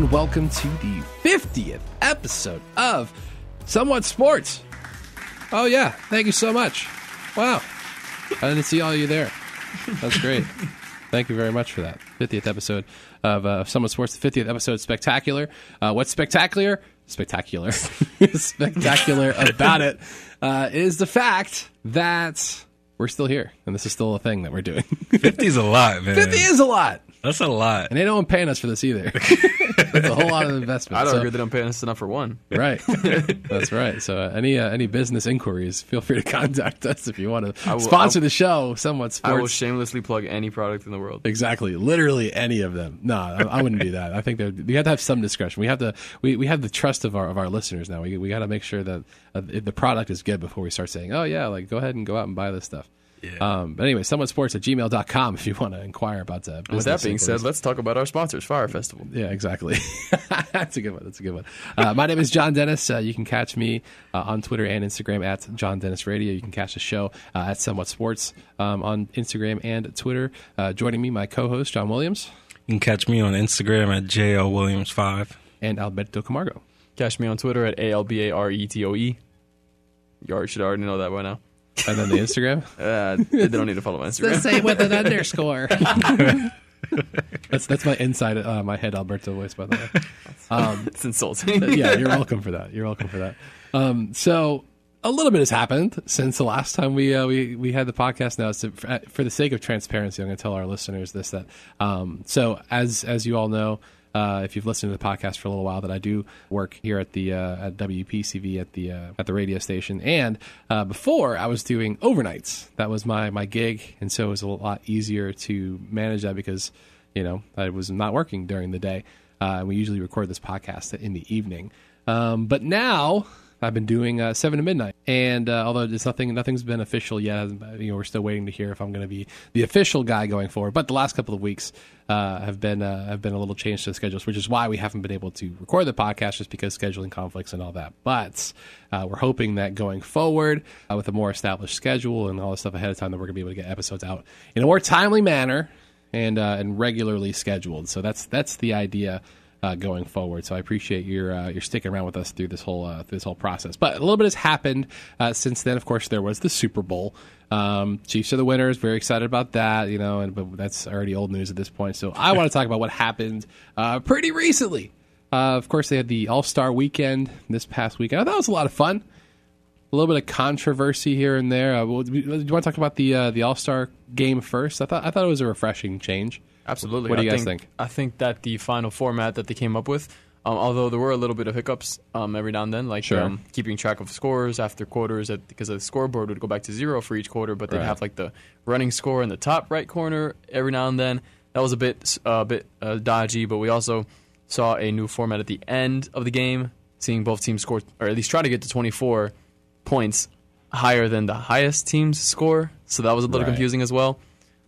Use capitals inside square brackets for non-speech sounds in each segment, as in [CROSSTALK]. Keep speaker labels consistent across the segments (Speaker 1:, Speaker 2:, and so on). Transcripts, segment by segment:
Speaker 1: And welcome to the 50th episode of Somewhat Sports. Oh, yeah. Thank you so much. Wow. I didn't see all you there. That's great. [LAUGHS] Thank you very much for that. 50th episode of uh, Somewhat Sports, the 50th episode spectacular. Uh, what's spectacular? Spectacular. [LAUGHS] spectacular about it uh, is the fact that we're still here and this is still a thing that we're doing.
Speaker 2: 50 is a lot, man.
Speaker 1: 50 is a lot.
Speaker 2: That's a lot.
Speaker 1: And they don't pay us for this either. [LAUGHS] That's a whole lot of investment.
Speaker 3: I'd
Speaker 1: So-
Speaker 3: agree they don't pay us enough for one.
Speaker 1: Right, [LAUGHS] that's right. So uh, any uh, any business inquiries, feel free to [LAUGHS] contact us if you want to
Speaker 3: will-
Speaker 1: sponsor
Speaker 3: I'll-
Speaker 1: the show. Somewhat
Speaker 3: I will shamelessly plug any product in the world.
Speaker 1: Exactly, literally any of them. No, I, I wouldn't do that. I think that we have to have some discretion. We have to. We, we have the trust of our of our listeners now. We we got to make sure that uh, the product is good before we start saying, "Oh yeah, like go ahead and go out and buy this stuff."
Speaker 2: Yeah.
Speaker 1: Um, but anyway, somewhatsports at gmail.com if you want to inquire about that.
Speaker 3: With that being said, let's talk about our sponsors, Fire Festival.
Speaker 1: Yeah, exactly. [LAUGHS] That's a good one. That's a good one. Uh, my name is John Dennis. Uh, you can catch me uh, on Twitter and Instagram at John Dennis Radio. You can catch the show uh, at Somewhat Sports um, on Instagram and Twitter. Uh, joining me, my co-host John Williams
Speaker 2: You can catch me on Instagram at JL Williams5.
Speaker 1: and Alberto Camargo.
Speaker 3: Catch me on Twitter at A L B A R E T O E. You should already know that by now.
Speaker 1: And then the Instagram. [LAUGHS]
Speaker 3: Uh, they don't need to follow my Instagram.
Speaker 1: The same with an underscore. [LAUGHS] that's that's my inside uh, my head Alberto voice, by the way. Um,
Speaker 3: It's insulting.
Speaker 1: yeah, you're welcome for that. You're welcome for that. Um, so a little bit has happened since the last time we uh, we we had the podcast. Now, so for, for the sake of transparency, I'm going to tell our listeners this: that um, so as as you all know. Uh, if you've listened to the podcast for a little while, that I do work here at the uh, at WPCV at the uh, at the radio station, and uh, before I was doing overnights. That was my my gig, and so it was a lot easier to manage that because you know I was not working during the day. Uh, we usually record this podcast in the evening. Um, but now I've been doing uh, seven to midnight, and uh, although it's nothing, nothing's been official yet. You know, we're still waiting to hear if I'm going to be the official guy going forward. But the last couple of weeks uh, have been uh, have been a little change to the schedules, which is why we haven't been able to record the podcast, just because scheduling conflicts and all that. But uh, we're hoping that going forward, uh, with a more established schedule and all this stuff ahead of time, that we're going to be able to get episodes out in a more timely manner and and regularly scheduled. So that's that's the idea uh, going forward. So I appreciate your uh, your sticking around with us through this whole uh, this whole process. But a little bit has happened uh, since then. Of course, there was the Super Bowl. Um, Chiefs are the winners. Very excited about that. You know, and but that's already old news at this point. So I want to talk about what happened uh, pretty recently. Uh, of course, they had the All Star Weekend this past weekend. I thought it was a lot of fun. A little bit of controversy here and there. Do you want to talk about the the All Star game first? I thought I thought it was a refreshing change.
Speaker 3: Absolutely.
Speaker 1: What do you
Speaker 3: I
Speaker 1: guys think?
Speaker 3: I think that the final format that they came up with, um, although there were a little bit of hiccups um, every now and then, like
Speaker 1: Sure.
Speaker 3: um, keeping track of scores after quarters, at, because the scoreboard would go back to zero for each quarter, but they'd
Speaker 1: Right.
Speaker 3: have like the running score in the top right corner every now and then. That was a bit a bit uh, dodgy, but we also saw a new format at the end of the game, seeing both teams score, or at least try to get to 24 points higher than the highest team's score. So that was a little
Speaker 1: Right.
Speaker 3: confusing as well.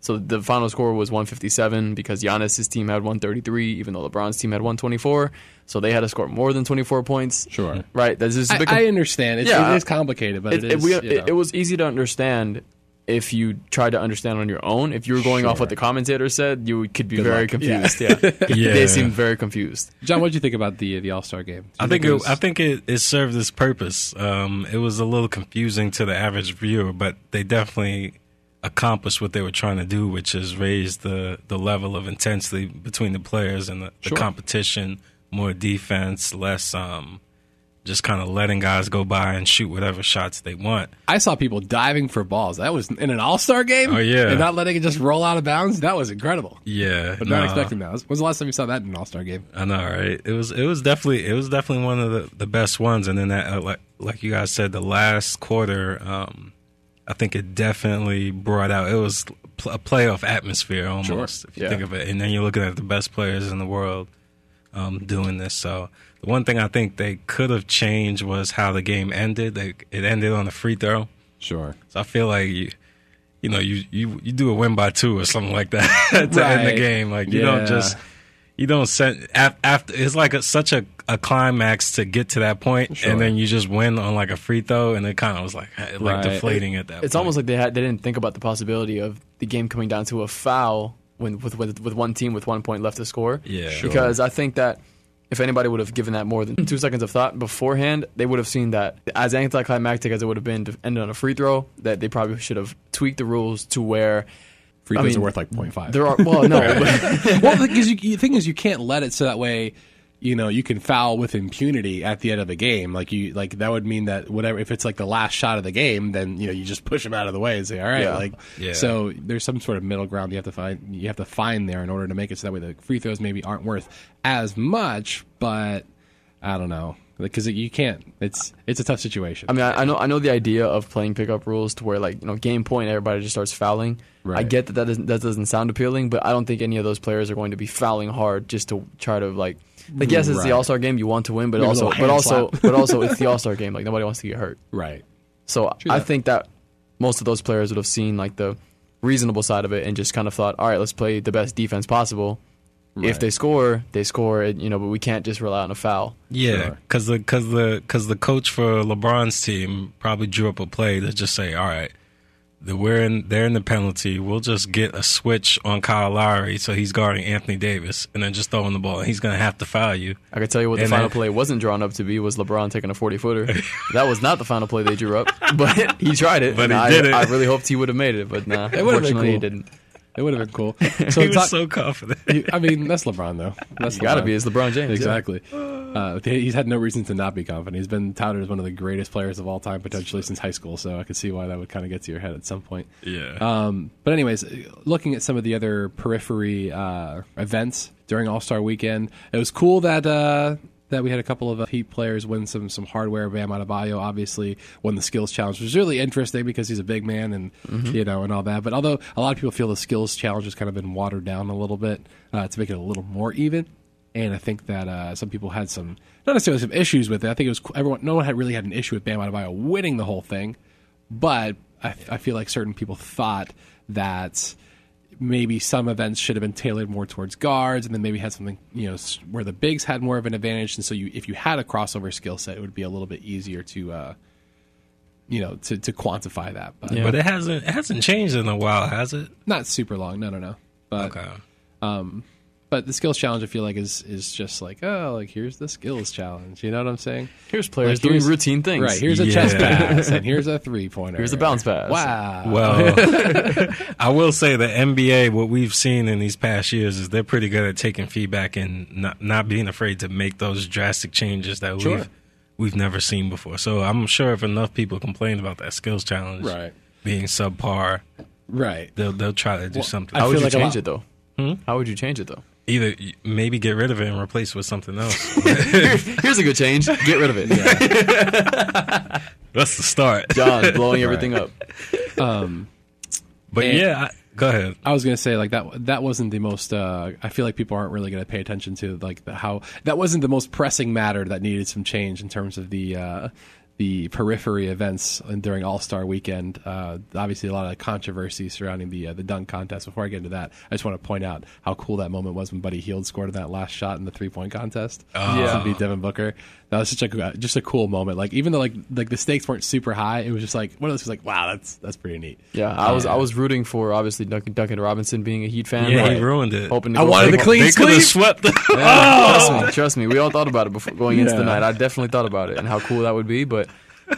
Speaker 3: So the final score was 157 because Giannis's team had 133, even though LeBron's team had 124. So they had to score more than 24 points.
Speaker 1: Sure.
Speaker 3: Right. That's just a
Speaker 1: I,
Speaker 3: bit
Speaker 1: I understand. It's,
Speaker 3: Yeah.
Speaker 1: it is complicated, but
Speaker 3: it,
Speaker 1: it is.
Speaker 3: we-
Speaker 1: you
Speaker 3: it-
Speaker 1: know.
Speaker 3: it was easy to understand if you tried to understand on your own. If you were going off what the commentator said, you could be
Speaker 1: Good
Speaker 3: very
Speaker 1: luck.
Speaker 3: confused.
Speaker 1: Yeah.
Speaker 3: Yeah. [LAUGHS]
Speaker 2: Yeah.
Speaker 3: They seemed very confused.
Speaker 1: John, what did you think about the the All Star game? Do you
Speaker 2: I think it,
Speaker 1: was-
Speaker 2: I think it, it served its purpose. Um, it was a little confusing to the average viewer, but they definitely accomplished what they were trying to do, which is raise the, the level of intensity between the players and the, the competition. More defense, less um, just kind of letting guys go by and shoot whatever shots they want.
Speaker 1: I saw people diving for balls. That was in an All Star game.
Speaker 2: Oh, yeah.
Speaker 1: and not letting it just roll out of bounds. That was incredible.
Speaker 2: Yeah,
Speaker 1: But not
Speaker 2: nah.
Speaker 1: expecting that. When's the last time you saw that in an All Star game?
Speaker 2: I know, right? It was it was definitely it was definitely one of the, the best ones. And then that uh, like like you guys said, the last quarter, um, I think it definitely brought out. It was a playoff atmosphere almost, if you
Speaker 3: yeah.
Speaker 2: think of it. And then you're looking at the best players in the world um, doing this. So the one thing I think they could have changed was how the game ended. They, it ended on a free throw.
Speaker 1: Sure.
Speaker 2: So I feel like you, you know, you you you do a win by two or something like that [LAUGHS] to end the game. Like you
Speaker 1: Yeah.
Speaker 2: don't just you don't send after. It's like a, such a, a climax to get to that point,
Speaker 1: Sure.
Speaker 2: and then you just win on like a free throw, and it kind of was like like
Speaker 1: Right.
Speaker 2: deflating at that.
Speaker 3: It's
Speaker 2: point.
Speaker 3: almost like they had they didn't think about the possibility of the game coming down to a foul when, with, with with one team with one point left to score.
Speaker 2: Yeah. Sure.
Speaker 3: Because I think that if anybody would have given that more than two seconds of thought beforehand, they would have seen that as anticlimactic as it would have been to end on a free throw, that they probably should have tweaked the rules to where
Speaker 1: Free
Speaker 3: I
Speaker 1: throws
Speaker 3: mean,
Speaker 1: are worth like 0.5.
Speaker 3: there are well no [LAUGHS] but,
Speaker 1: well, because you, the thing is, you can't let it so that way. You know, you can foul with impunity at the end of the game. Like you, like that would mean that whatever. If it's like the last shot of the game, then you know you just push them out of the way and say, "All right."
Speaker 3: Yeah.
Speaker 1: Like,
Speaker 2: Yeah.
Speaker 1: so there's some sort of middle ground you have to find. You have to find there in order to make it so that way the free throws maybe aren't worth as much. But I don't know because you can't. It's it's a tough situation.
Speaker 3: I mean, I, I know I know the idea of playing pickup rules to where like you know game point everybody just starts fouling. I get that that doesn't, that doesn't sound appealing, but I don't think any of those players are going to be fouling hard just to try to like like yes, it's
Speaker 1: Right.
Speaker 3: the All Star game, you want to win, but
Speaker 1: Maybe
Speaker 3: also but also but also it's the All Star game, like nobody wants to get hurt.
Speaker 1: right.
Speaker 3: So
Speaker 1: True
Speaker 3: I
Speaker 1: that.
Speaker 3: think that most of those players would have seen like the reasonable side of it and just kind of thought, all right, let's play the best defense possible.
Speaker 1: Right.
Speaker 3: If they score, they score, you know, but we can't just rely on a foul.
Speaker 2: Yeah,
Speaker 1: Sure.
Speaker 2: because the because the because the coach for LeBron's team probably drew up a play to just say, all right, the we're in they're in the penalty. We'll just get a switch on Kyle Lowry, so he's guarding Anthony Davis, and then just throwing the ball. And he's gonna have to foul you.
Speaker 3: I can tell you what the
Speaker 2: And
Speaker 3: final
Speaker 2: then-
Speaker 3: play wasn't drawn up to be was LeBron taking a 40 footer. [LAUGHS] that was not the final play they drew up, but he tried it.
Speaker 2: But he
Speaker 3: I,
Speaker 2: did it.
Speaker 3: I really hoped he would have made it, but nah,
Speaker 1: It would've been
Speaker 3: unfortunately he didn't.
Speaker 1: It would have been cool. [LAUGHS] So
Speaker 2: he was
Speaker 1: talk-
Speaker 2: so confident.
Speaker 1: you- I mean, that's LeBron though. That's
Speaker 3: got to be. It's LeBron James. yeah.
Speaker 1: Exactly. Uh, he's had no reason to not be confident. He's been touted as one of the greatest players of all time, potentially since high school. So I could see why that would kind of get to your head at some point.
Speaker 2: yeah.
Speaker 1: Um, but anyways, looking at some of the other periphery uh, events during All Star Weekend, it was cool that uh, that we had a couple of uh, Heat players win some some hardware. Bam Adebayo obviously won the skills challenge, which was really interesting because he's a big man and you know and all that. But although a lot of people feel the skills challenge has kind of been watered down a little bit uh, to make it a little more even. And I think that uh, some people had some, not necessarily some issues with it. I think it was everyone. No one had really had an issue with Bam Adebayo winning the whole thing, but I, I feel like certain people thought that maybe some events should have been tailored more towards guards, and then maybe had something you know where the bigs had more of an advantage. And so, you if you had a crossover skill set, it would be a little bit easier to, uh, you know, to, to quantify that. But
Speaker 3: Yeah.
Speaker 2: But it hasn't it hasn't changed in a while, has it?
Speaker 1: not super long. No, no, no. But
Speaker 2: Okay.
Speaker 1: But the skills challenge, I feel like is is just like oh, like here's the skills challenge. You know what I'm saying?
Speaker 3: Here's players
Speaker 1: Like,
Speaker 3: doing
Speaker 1: here's-
Speaker 3: routine things.
Speaker 1: Right. Here's a chest pass, and here's a [LAUGHS] three pointer.
Speaker 3: Here's a bounce pass.
Speaker 1: Wow.
Speaker 2: Well, [LAUGHS] [LAUGHS] I will say the NBA, what we've seen in these past years is they're pretty good at taking feedback and not, not being afraid to make those drastic changes that
Speaker 1: Sure.
Speaker 2: we've we've never seen before. So I'm sure if enough people complain about that skills challenge
Speaker 1: Right.
Speaker 2: being subpar,
Speaker 1: Right.
Speaker 2: they'll they'll try to do something.
Speaker 1: I
Speaker 3: How would you
Speaker 1: like
Speaker 3: change
Speaker 1: lot-
Speaker 3: it though?
Speaker 2: Hmm?
Speaker 3: How would you change it though?
Speaker 2: Either maybe get rid of it and replace it with something else. [LAUGHS]
Speaker 3: Here's a good change. Get rid of it. [LAUGHS]
Speaker 2: That's the start.
Speaker 3: John [LAUGHS] blowing everything up.
Speaker 1: Um,
Speaker 2: But
Speaker 1: And-
Speaker 2: yeah, I, go ahead.
Speaker 1: I was gonna say like that. That wasn't the most. Uh, I feel like people aren't really gonna pay attention to like the, how that wasn't the most pressing matter that needed some change in terms of the uh, the periphery events during All Star Weekend. Uh, obviously, a lot of controversy surrounding the uh, the dunk contest. Before I get into that, I just want to point out how cool that moment was when Buddy Hield scored that last shot in the three point contest.
Speaker 3: Yeah.
Speaker 1: to beat Devin Booker. That was such a just a cool moment. Like even though like like the stakes weren't super high, it was just like one of those was like wow, that's that's pretty neat.
Speaker 3: Yeah, I was I was rooting for obviously Duncan, Duncan Robinson being a Heat fan.
Speaker 2: Yeah,
Speaker 3: but
Speaker 2: he ruined it.
Speaker 3: Hoping to
Speaker 1: I wanted the clean
Speaker 2: they could have
Speaker 1: sweep.
Speaker 2: swept. The- [LAUGHS]
Speaker 3: Yeah, Trust [LAUGHS] me, trust me. We all thought about it before going into the night. I definitely thought about it and how cool that would be. But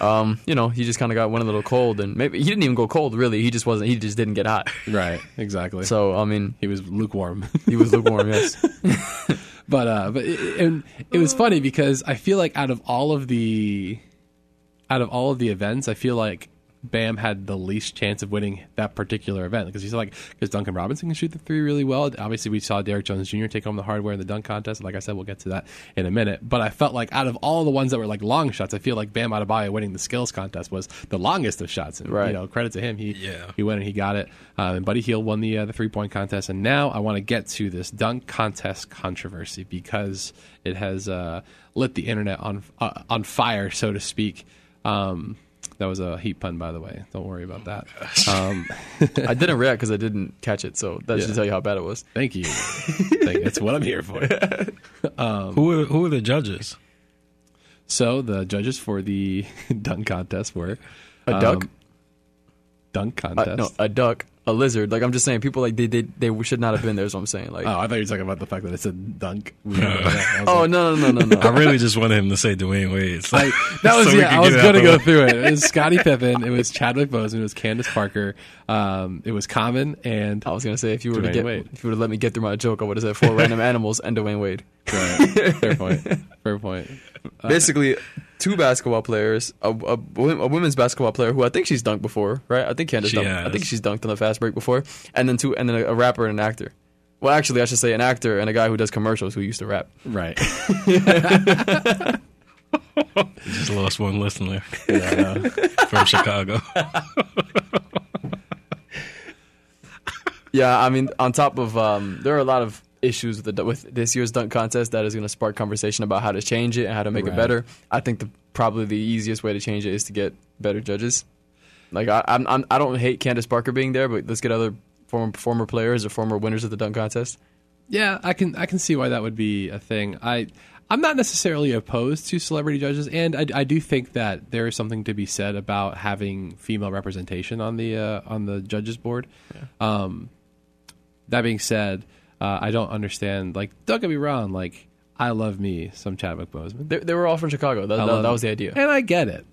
Speaker 3: um, you know, he just kind of got one a little cold, and maybe he didn't even go cold. Really, he just wasn't. He just didn't get hot.
Speaker 1: Right, exactly.
Speaker 3: So I mean,
Speaker 1: he was lukewarm. [LAUGHS]
Speaker 3: he was lukewarm. Yes. [LAUGHS]
Speaker 1: but uh but it, and it was funny because I feel like out of all of the out of all of the events, I feel like Bam had the least chance of winning that particular event because he's like because Duncan Robinson can shoot the three really well. Obviously, we saw Derrick Jones Jr. take home the hardware in the dunk contest. Like I said, we'll get to that in a minute. But I felt like out of all the ones that were like long shots, I feel like Bam Adebayo winning the skills contest was the longest of shots. And,
Speaker 3: Right.
Speaker 1: You know, credit to him. He
Speaker 2: Yeah.
Speaker 1: he went and he got it. Um, and Buddy Hield won the uh, the three point contest. And now I want to get to this dunk contest controversy because it has uh, lit the internet on uh, on fire, so to speak. Um, that was a heat pun, by the way. Don't worry about that. [LAUGHS] Um,
Speaker 3: I didn't react because I didn't catch it. So that
Speaker 1: Yeah.
Speaker 3: should tell you how bad it was.
Speaker 1: thank you. [LAUGHS] Thank- That's what I'm here for. [LAUGHS]
Speaker 2: who are, who are the judges?
Speaker 1: So the judges for the dunk contest were
Speaker 3: A duck.
Speaker 1: um, dunk
Speaker 3: Uh,
Speaker 1: contest.
Speaker 3: no, a duck. A lizard. Like I'm just saying, people like they they, they should not have been there. Is what I'm saying. Like
Speaker 1: Oh, I thought you were talking about the fact that it's a dunk. [LAUGHS] I was
Speaker 3: oh
Speaker 1: like-
Speaker 3: no no no no
Speaker 2: I really just wanted him to say Dwyane Wade. It's like,
Speaker 1: that [LAUGHS] was
Speaker 2: so
Speaker 1: yeah. I was
Speaker 2: get it out
Speaker 1: gonna go
Speaker 2: way.
Speaker 1: through it. It was [LAUGHS] Scottie Pippen. It was Chadwick Boseman. It was Candace Parker. Um, it was Common and
Speaker 3: I was gonna say if you were to get
Speaker 1: Wade.
Speaker 3: if you would have let me get through my joke, I would have said four random animals and Dwyane Wade.
Speaker 1: Right. fair point. Fair point. [LAUGHS]
Speaker 3: Basically, two basketball players, a, a, a women's basketball player who I think she's dunked before, right? I think Candace.
Speaker 2: She
Speaker 3: dunked, I think she's dunked on the fast break before, and then two, and then a, a rapper and an actor. Well, actually, I should say an actor and a guy who does commercials who used to rap.
Speaker 1: Right. [LAUGHS]
Speaker 2: Just lost one listener
Speaker 1: Yeah, I
Speaker 2: from Chicago. [LAUGHS]
Speaker 3: Yeah, I mean, on top of um, there are a lot of issues with the with this year's dunk contest that is going to spark conversation about how to change it and how to make
Speaker 1: Right.
Speaker 3: it better. I think the probably the easiest way to change it is to get better judges. Like I I'm, I'm, I don't hate Candace Parker being there, but let's get other former former players or former winners of the dunk contest.
Speaker 1: Yeah, I can I can see why that would be a thing. I I'm not necessarily opposed to celebrity judges, and I, I do think that there is something to be said about having female representation on the uh, on the judges board. Um, that being said, uh, I don't understand. Like, don't get me wrong. Like, I love me some Chadwick Boseman.
Speaker 3: They, they were all from Chicago. That, that, that was the idea.
Speaker 1: and I get it.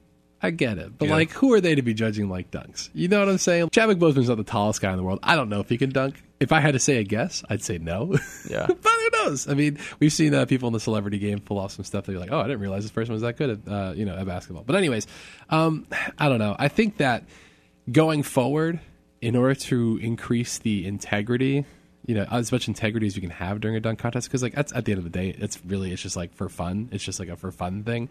Speaker 1: I get it, but
Speaker 2: Yeah.
Speaker 1: like, who are they to be judging like dunks? You know what I'm saying? Chadwick Boseman's not the tallest guy in the world. I don't know if he can dunk. If I had to say a guess, I'd say no.
Speaker 3: Yeah. [LAUGHS]
Speaker 1: but who knows? I mean, we've seen uh, people in the celebrity game pull off some stuff that you're like, oh, I didn't realize this person was that good at, uh, you know, at basketball. But anyways, um, I don't know. I think that going forward, in order to increase the integrity, you know, as much integrity as you can have during a dunk contest, because like that's at the end of the day, it's really it's just like for fun. It's just like a for fun thing.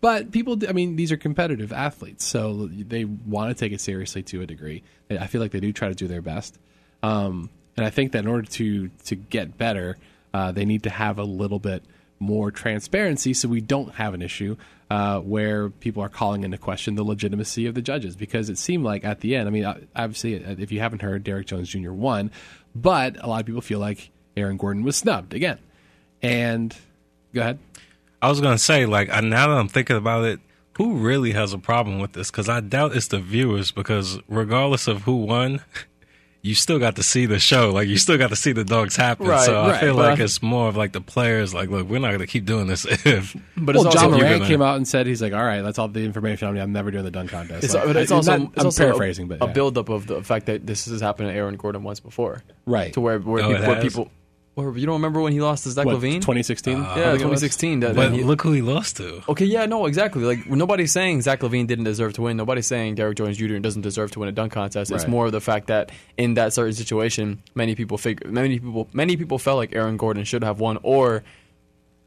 Speaker 1: But people, I mean, these are competitive athletes, so they want to take it seriously to a degree. I feel like they do try to do their best. Um, and I think that in order to to get better, uh, they need to have a little bit more transparency, so we don't have an issue uh, where people are calling into question the legitimacy of the judges. Because it seemed like at the end, I mean, obviously, if you haven't heard, Derrick Jones Jr. won, but a lot of people feel like Aaron Gordon was snubbed again. And go ahead.
Speaker 2: I was gonna say, like, now that I'm thinking about it, who really has a problem with this? Because I doubt it's the viewers. Because regardless of who won, [LAUGHS] you still got to see the show. Like, you still got to see the dogs happen.
Speaker 3: Right,
Speaker 2: so I
Speaker 1: right,
Speaker 2: feel like
Speaker 3: I-
Speaker 2: it's more of like the players. Like, look, we're not gonna keep doing this [LAUGHS] if.
Speaker 3: But
Speaker 1: well,
Speaker 3: it's
Speaker 1: John
Speaker 3: also
Speaker 2: you're
Speaker 1: Morant
Speaker 2: gonna-
Speaker 1: came out and said he's like, "All right, that's all the information on me. I'm never doing the dunk contest."
Speaker 3: It's,
Speaker 1: Like,
Speaker 3: but it's
Speaker 1: I-
Speaker 3: also,
Speaker 1: not-
Speaker 3: it's
Speaker 1: I'm
Speaker 3: also
Speaker 1: paraphrasing,
Speaker 3: a,
Speaker 1: but
Speaker 3: a buildup of the fact that this has happened to Aaron Gordon once before,
Speaker 1: right
Speaker 3: to where where,
Speaker 2: Oh,
Speaker 3: people, where people, or you don't remember when he lost to Zach
Speaker 1: What,
Speaker 3: LaVine?
Speaker 1: 2016.
Speaker 3: yeah, 2016. That,
Speaker 2: But
Speaker 3: he-
Speaker 2: look who he lost to.
Speaker 3: Okay, yeah, no, exactly. Like nobody's saying Zach LaVine didn't deserve to win. Nobody's saying Derrick Jones Jr. doesn't deserve to win a dunk contest. It's more of the fact that in that certain situation, many people fig- many people many people felt like Aaron Gordon should have won or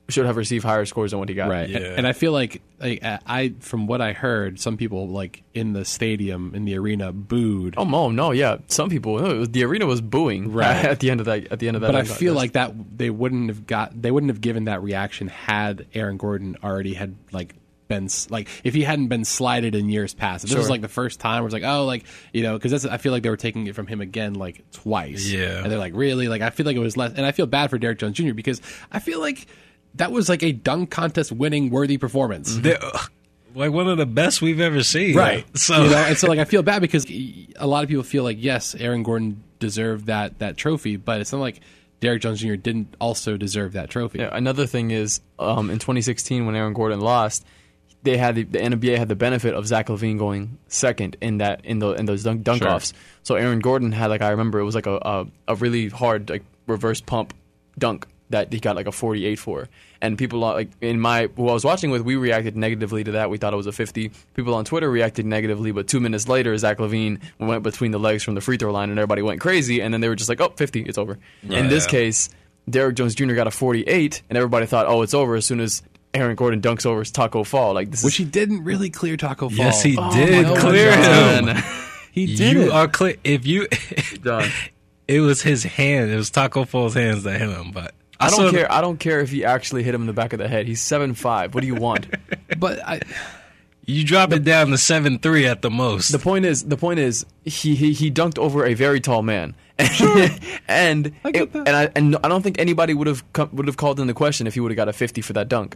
Speaker 3: should have received higher scores than what he got.
Speaker 1: Right,
Speaker 2: Yeah.
Speaker 1: and, and I feel like, like I- I, from what I heard, some people like in the stadium in the arena booed.
Speaker 3: Oh no, no, yeah. Some people, was- the arena was booing [LAUGHS]
Speaker 1: Right.
Speaker 3: at the end of that. At the end of that,
Speaker 1: but I feel like that they wouldn't have got they wouldn't have given that reaction had Aaron Gordon already had like been like if he hadn't been slided in years past. If this was like the first time where it's like oh like you know because that's I feel like they were taking it from him again like twice.
Speaker 2: Yeah.
Speaker 1: and they're like really like I feel like it was less and I feel bad for Derrick Jones Jr. because I feel like that was like a dunk contest winning worthy performance.
Speaker 2: They're, like one of the best we've ever seen.
Speaker 1: Right. [LAUGHS]
Speaker 2: So
Speaker 1: you know, and so like I feel bad because a lot of people feel like yes, Aaron Gordon deserved that that trophy, but it's not like Derrick Jones Jr. didn't also deserve that trophy.
Speaker 3: Yeah, another thing is um, in 2016 when Aaron Gordon lost, they had the, the NBA had the benefit of Zach LaVine going second in that in the in those dunk, dunk
Speaker 1: Sure.
Speaker 3: offs. So Aaron Gordon had like I remember it was like a a, a really hard like reverse pump dunk that he got like a 48 for. And people like in my who I was watching with, we reacted negatively to that. We thought it was a 50. People on Twitter reacted negatively, but two minutes later, Zach LaVine went between the legs from the free throw line, and everybody went crazy. And then they were just like, "Oh, 50, it's over." In this
Speaker 2: Yeah.
Speaker 3: case, Derrick Jones Jr. got a 48, and everybody thought, "Oh, it's over." As soon as Aaron Gordon dunks over his Taco Fall, like this
Speaker 1: Which
Speaker 3: is
Speaker 1: he didn't really clear Taco Fall.
Speaker 2: yes, he
Speaker 3: Oh
Speaker 2: did clear
Speaker 3: God.
Speaker 2: him.
Speaker 1: He did
Speaker 2: You
Speaker 1: it.
Speaker 2: are clear. If you,
Speaker 3: done. [LAUGHS]
Speaker 2: it was his hand. It was Taco Fall's hands that hit him. But
Speaker 3: I don't
Speaker 2: the-
Speaker 3: care. I don't care if he actually hit him in the back of the head. He's seven five. What do you want? [LAUGHS]
Speaker 1: but I,
Speaker 2: You drop it down to seven three at the most.
Speaker 3: The point is, the point is, he he, he dunked over a very tall man, [LAUGHS] and
Speaker 1: I get
Speaker 3: it-
Speaker 1: that.
Speaker 3: and I and I don't think anybody would have would have called in the question if he would have got a fifty for that dunk.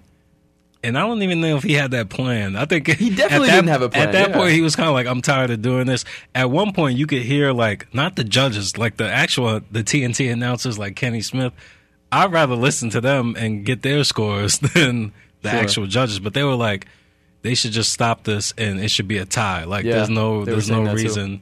Speaker 2: and I don't even know if he had that plan. I think [LAUGHS] he
Speaker 3: definitely didn't have a plan,
Speaker 2: At that
Speaker 3: yeah.
Speaker 2: point, he was kind of like, "I'm tired of doing this." At one point, you could hear like not the judges, like the actual the TNT announcers, like Kenny Smith. I'd rather listen to them and get their scores [LAUGHS] than the
Speaker 3: Sure.
Speaker 2: actual judges. But they were like, they should just stop this, and it should be a tie. Like,
Speaker 3: Yeah,
Speaker 2: there's no there's no
Speaker 3: that too.
Speaker 2: reason